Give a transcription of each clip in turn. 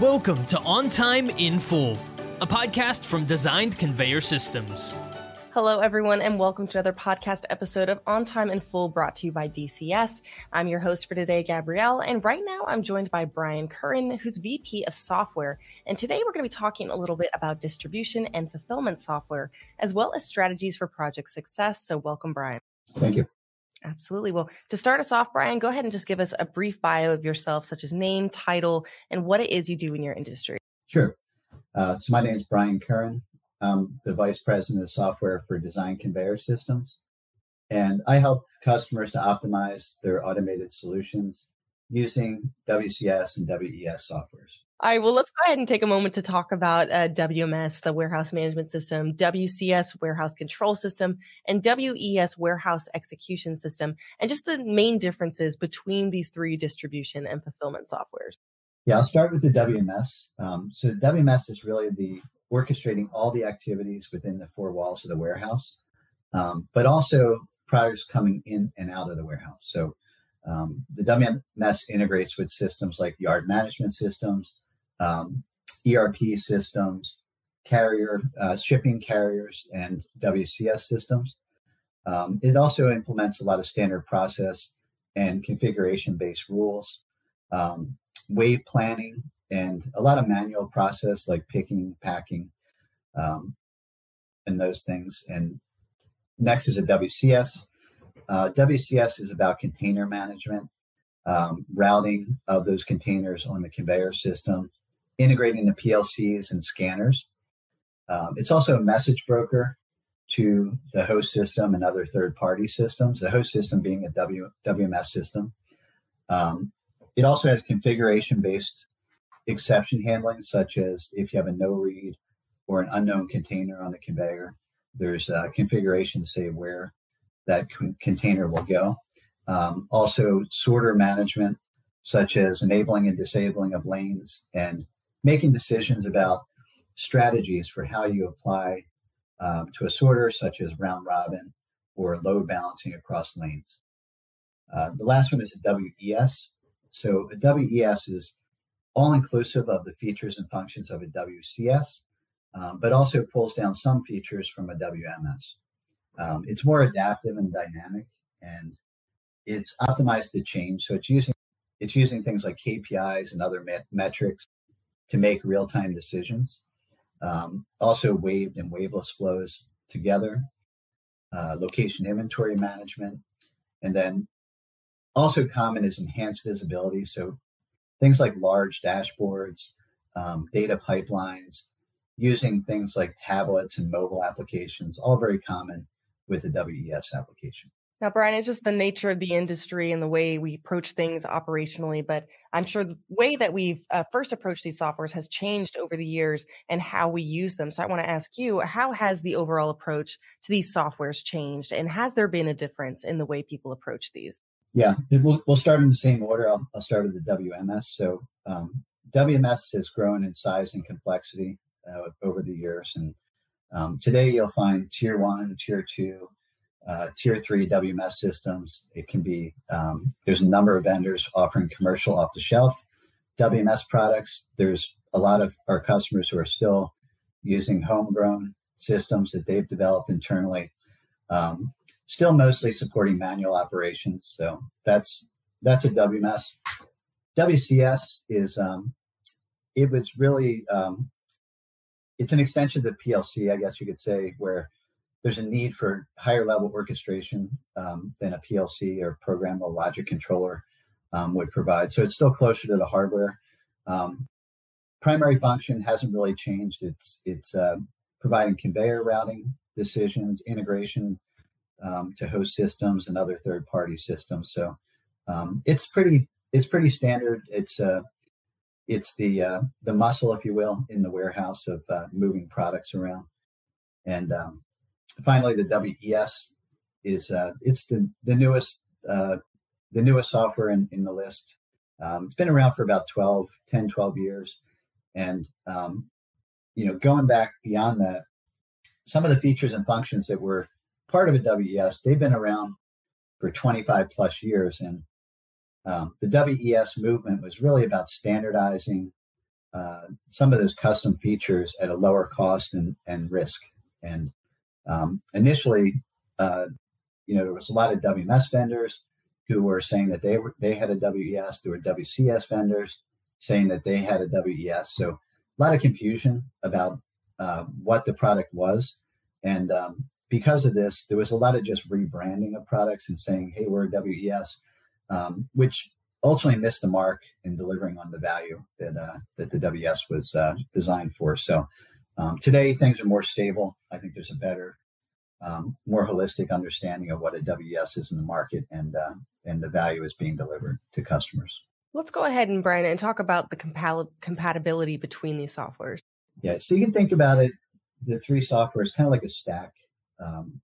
Welcome to On Time in Full, a podcast from Designed Conveyor Systems. Hello, everyone, and welcome to another podcast episode of On Time in Full brought to you by DCS. I'm your host for today, Gabrielle, and right now I'm joined by Brian Curran, who's VP of Software. And today we're going to be talking a little bit about distribution and fulfillment software, as well as strategies for project success. So, welcome, Brian. Thank you. Absolutely. Well, to start us off, Brian, go ahead and just give us a brief bio of yourself, such as name, title, and what it is you do in your industry. Sure. Uh, so my name is Brian Curran. I'm the Vice President of Software for Design Conveyor Systems. And I help customers to optimize their automated solutions using WCS and WES softwares. All right, well, let's go ahead and take a moment to talk about uh, WMS, the warehouse management system, WCS, warehouse control system, and WES, warehouse execution system, and just the main differences between these three distribution and fulfillment softwares. Yeah, I'll start with the WMS. Um, so, WMS is really the orchestrating all the activities within the four walls of the warehouse, um, but also products coming in and out of the warehouse. So, um, the WMS integrates with systems like yard management systems, um, ERP systems, carrier uh, shipping carriers, and WCS systems. Um, it also implements a lot of standard process and configuration based rules, um, wave planning, and a lot of manual process like picking, packing, um, and those things. And next is a WCS. Uh, WCS is about container management, um, routing of those containers on the conveyor system, integrating the PLCs and scanners. Um, it's also a message broker to the host system and other third party systems, the host system being a w, WMS system. Um, it also has configuration based exception handling, such as if you have a no read or an unknown container on the conveyor, there's a configuration to say where that container will go. Um, also, sorter management, such as enabling and disabling of lanes and making decisions about strategies for how you apply um, to a sorter, such as round robin or load balancing across lanes. Uh, the last one is a WES. So a WES is all inclusive of the features and functions of a WCS, um, but also pulls down some features from a WMS. Um, it's more adaptive and dynamic, and it's optimized to change. So it's using it's using things like KPIs and other met- metrics to make real time decisions. Um, also, waved and waveless flows together, uh, location inventory management, and then also common is enhanced visibility. So, things like large dashboards, um, data pipelines, using things like tablets and mobile applications, all very common with the WES application. Now, Brian, it's just the nature of the industry and the way we approach things operationally, but I'm sure the way that we've uh, first approached these softwares has changed over the years and how we use them. So I want to ask you, how has the overall approach to these softwares changed? And has there been a difference in the way people approach these? Yeah, we'll, we'll start in the same order. I'll, I'll start with the WMS. So um, WMS has grown in size and complexity uh, over the years. And um, today you'll find tier one, tier two, uh, tier three WMS systems. It can be, um, there's a number of vendors offering commercial off the shelf WMS products. There's a lot of our customers who are still using homegrown systems that they've developed internally, um, still mostly supporting manual operations. So that's that's a WMS. WCS is um, it was really um, it's an extension of the PLC, I guess you could say, where there's a need for higher level orchestration um, than a PLC or programmable logic controller um, would provide. So it's still closer to the hardware. Um, primary function hasn't really changed. It's it's uh, providing conveyor routing decisions, integration um, to host systems and other third party systems. So um, it's pretty it's pretty standard. It's uh, it's the uh, the muscle, if you will, in the warehouse of uh, moving products around. And um, finally, the WES is uh, it's the the newest uh, the newest software in, in the list. Um, it's been around for about 12, 10, 12 years. And, um, you know, going back beyond that, some of the features and functions that were part of a WES, they've been around for 25 plus years. And um, the WES movement was really about standardizing uh, some of those custom features at a lower cost and, and risk. And um, initially, uh, you know, there was a lot of WMS vendors who were saying that they were they had a WES. There were WCS vendors saying that they had a WES. So a lot of confusion about uh, what the product was, and um, because of this, there was a lot of just rebranding of products and saying, "Hey, we're a WES," um, which ultimately missed the mark in delivering on the value that uh, that the WES was uh, designed for. So um, today things are more stable. I think there's a better, um, more holistic understanding of what a WES is in the market and uh, and the value is being delivered to customers. Let's go ahead and Brian and talk about the compa- compatibility between these softwares. Yeah, so you can think about it. The three softwares kind of like a stack, um,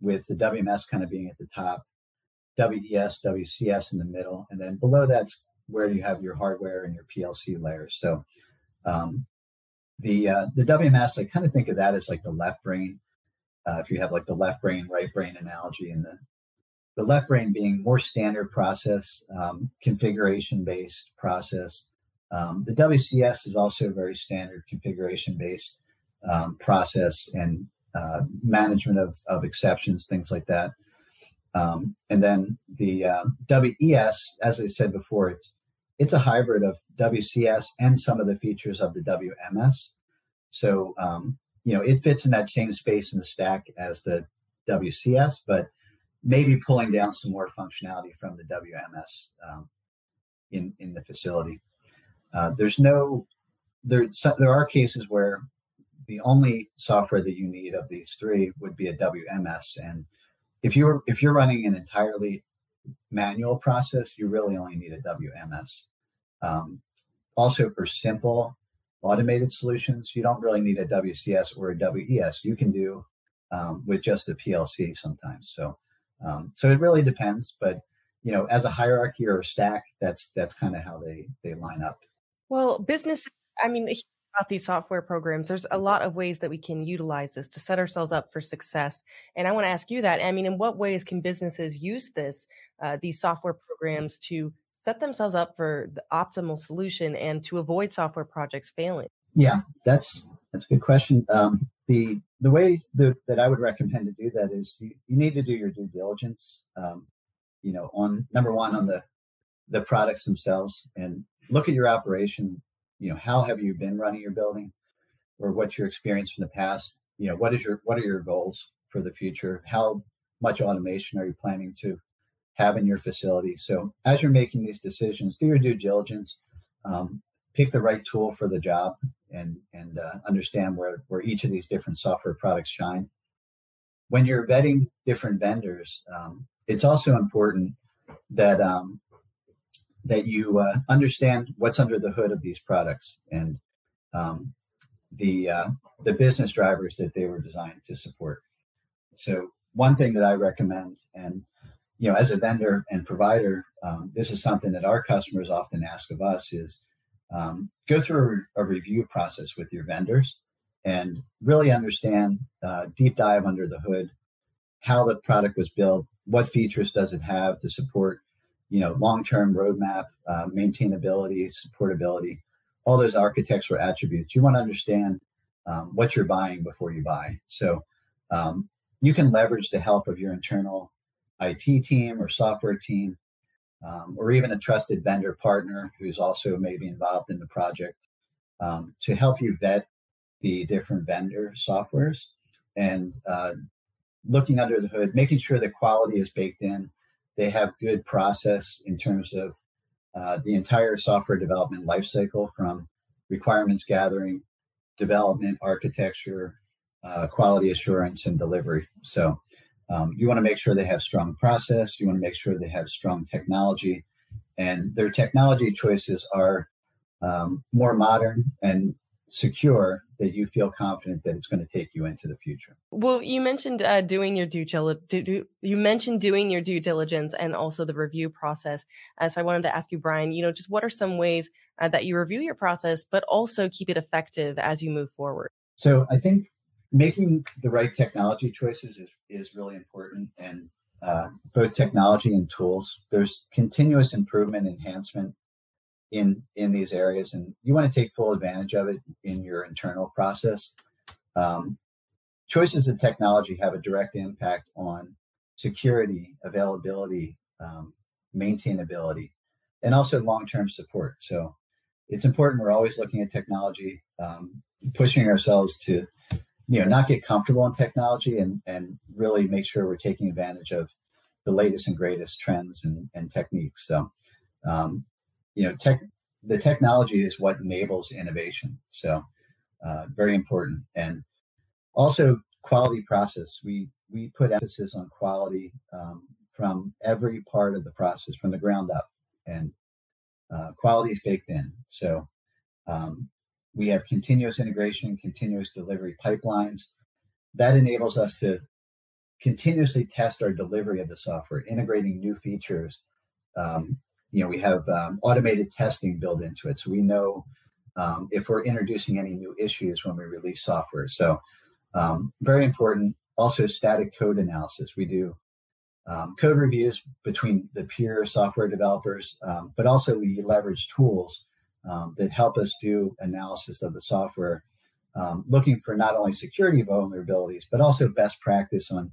with the WMS kind of being at the top, WES, WCS in the middle, and then below that's where you have your hardware and your PLC layers. So um, the uh, the WMS, I kind of think of that as like the left brain. Uh, if you have like the left brain, right brain analogy, and the the left brain being more standard process, um, configuration based process. Um, the WCS is also a very standard configuration based um, process and uh, management of, of exceptions, things like that. Um, and then the uh, WES, as I said before, it's it's a hybrid of WCS and some of the features of the WMS. So um, you know it fits in that same space in the stack as the WCS, but maybe pulling down some more functionality from the WMS um, in in the facility. Uh, there's no there there are cases where the only software that you need of these three would be a WMS and if you're if you're running an entirely manual process, you really only need a WMS. Um, also, for simple automated solutions, you don't really need a WCS or a WES. You can do um, with just a PLC sometimes. So, um, so it really depends. But you know, as a hierarchy or a stack, that's that's kind of how they they line up. Well, business. I mean, about these software programs, there's a lot of ways that we can utilize this to set ourselves up for success. And I want to ask you that. I mean, in what ways can businesses use this, uh, these software programs to set themselves up for the optimal solution and to avoid software projects failing? Yeah, that's that's a good question. Um, the the way that, that I would recommend to do that is you, you need to do your due diligence. Um, you know, on number one on the the products themselves and look at your operation you know how have you been running your building? Or what's your experience from the past? You know what is your what are your goals for the future? How much automation are you planning to have in your facility? So as you're making these decisions do your due diligence um, pick the right tool for the job and and uh, understand where where each of these different software products shine. When you're vetting different vendors um, it's also important that um, that you uh, understand what's under the hood of these products and um, the uh, the business drivers that they were designed to support. So one thing that I recommend, and you know, as a vendor and provider, um, this is something that our customers often ask of us: is um, go through a, a, review process with your vendors and really understand uh, deep dive under the hood how the product was built, what features does it have to support you know, long-term roadmap, uh, maintainability, supportability, all those architectural attributes. You want to understand um, what you're buying before you buy. So um, you can leverage the help of your internal IT team or software team, um, or even a trusted vendor partner who's also maybe involved in the project um, to help you vet the different vendor softwares and uh, looking under the hood, making sure the quality is baked in they have good process in terms of uh, the entire software development lifecycle from requirements gathering, development, architecture, uh, quality assurance, and delivery. So um, you want to make sure they have strong process. You want to make sure they have strong technology, and their technology choices are um, more modern and secure that you feel confident that it's going to take you into the future. Well, you mentioned uh, doing your due diligence. You mentioned doing your due diligence and also the review process. Uh, so I wanted to ask you, Brian. You know, just what are some ways uh, that you review your process, but also keep it effective as you move forward? So I think making the right technology choices is is really important, and uh, both technology and tools. There's continuous improvement, enhancement in in these areas, and you want to take full advantage of it in your internal process. Um, choices of technology have a direct impact on security, availability, um, maintainability, and also long-term support. So it's important we're always looking at technology, um, pushing ourselves to you know not get comfortable in technology and and really make sure we're taking advantage of the latest and greatest trends and, and techniques. So um, you know, tech the technology is what enables innovation. So uh, very important. And also quality process. We we put emphasis on quality um, from every part of the process, from the ground up, and uh, quality is baked in. So um, we have continuous integration, continuous delivery pipelines. That enables us to continuously test our delivery of the software, integrating new features um, you know, we have um, automated testing built into it. So we know um, if we're introducing any new issues when we release software. So um, very important. Also, static code analysis. We do um, code reviews between the peer software developers, um, but also we leverage tools um, that help us do analysis of the software, looking for not only security vulnerabilities, but also best practice on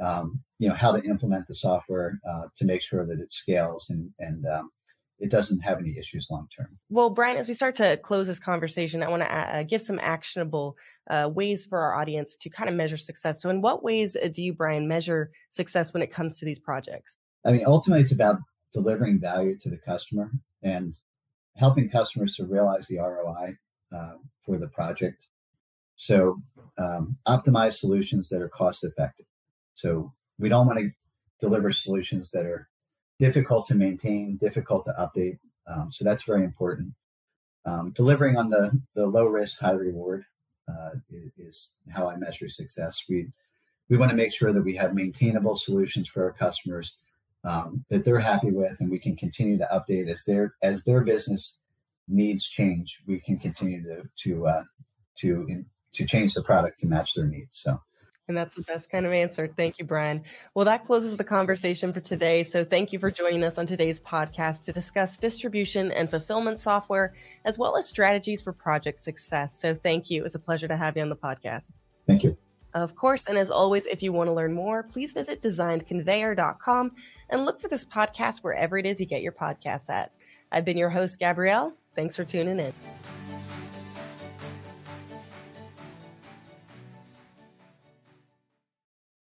um, you know how to implement the software uh, to make sure that it scales and and um, it doesn't have any issues long term. Well, Brian, as we start to close this conversation, I want to uh, give some actionable uh, ways for our audience to kind of measure success. So, in what ways uh, do you, Brian, measure success when it comes to these projects? I mean, ultimately, it's about delivering value to the customer and helping customers to realize the ROI uh, for the project. So, um, optimize solutions that are cost effective. So we don't want to deliver solutions that are difficult to maintain, difficult to update. Um, so that's very important. Um, delivering on the, the low risk, high reward uh, is, how I measure success. We, we want to make sure that we have maintainable solutions for our customers um, that they're happy with, and we can continue to update as their as their business needs change. We can continue to to uh, to to change the product to match their needs. So and that's the best kind of answer. Thank you, Brian. Well, that closes the conversation for today. So thank you for joining us on today's podcast to discuss distribution and fulfillment software, as well as strategies for project success. So thank you. It was a pleasure to have you on the podcast. Thank you. Of course, and as always, if you want to learn more, please visit designedconveyor.com and look for this podcast wherever it is you get your podcasts at. I've been your host, Gabrielle. Thanks for tuning in.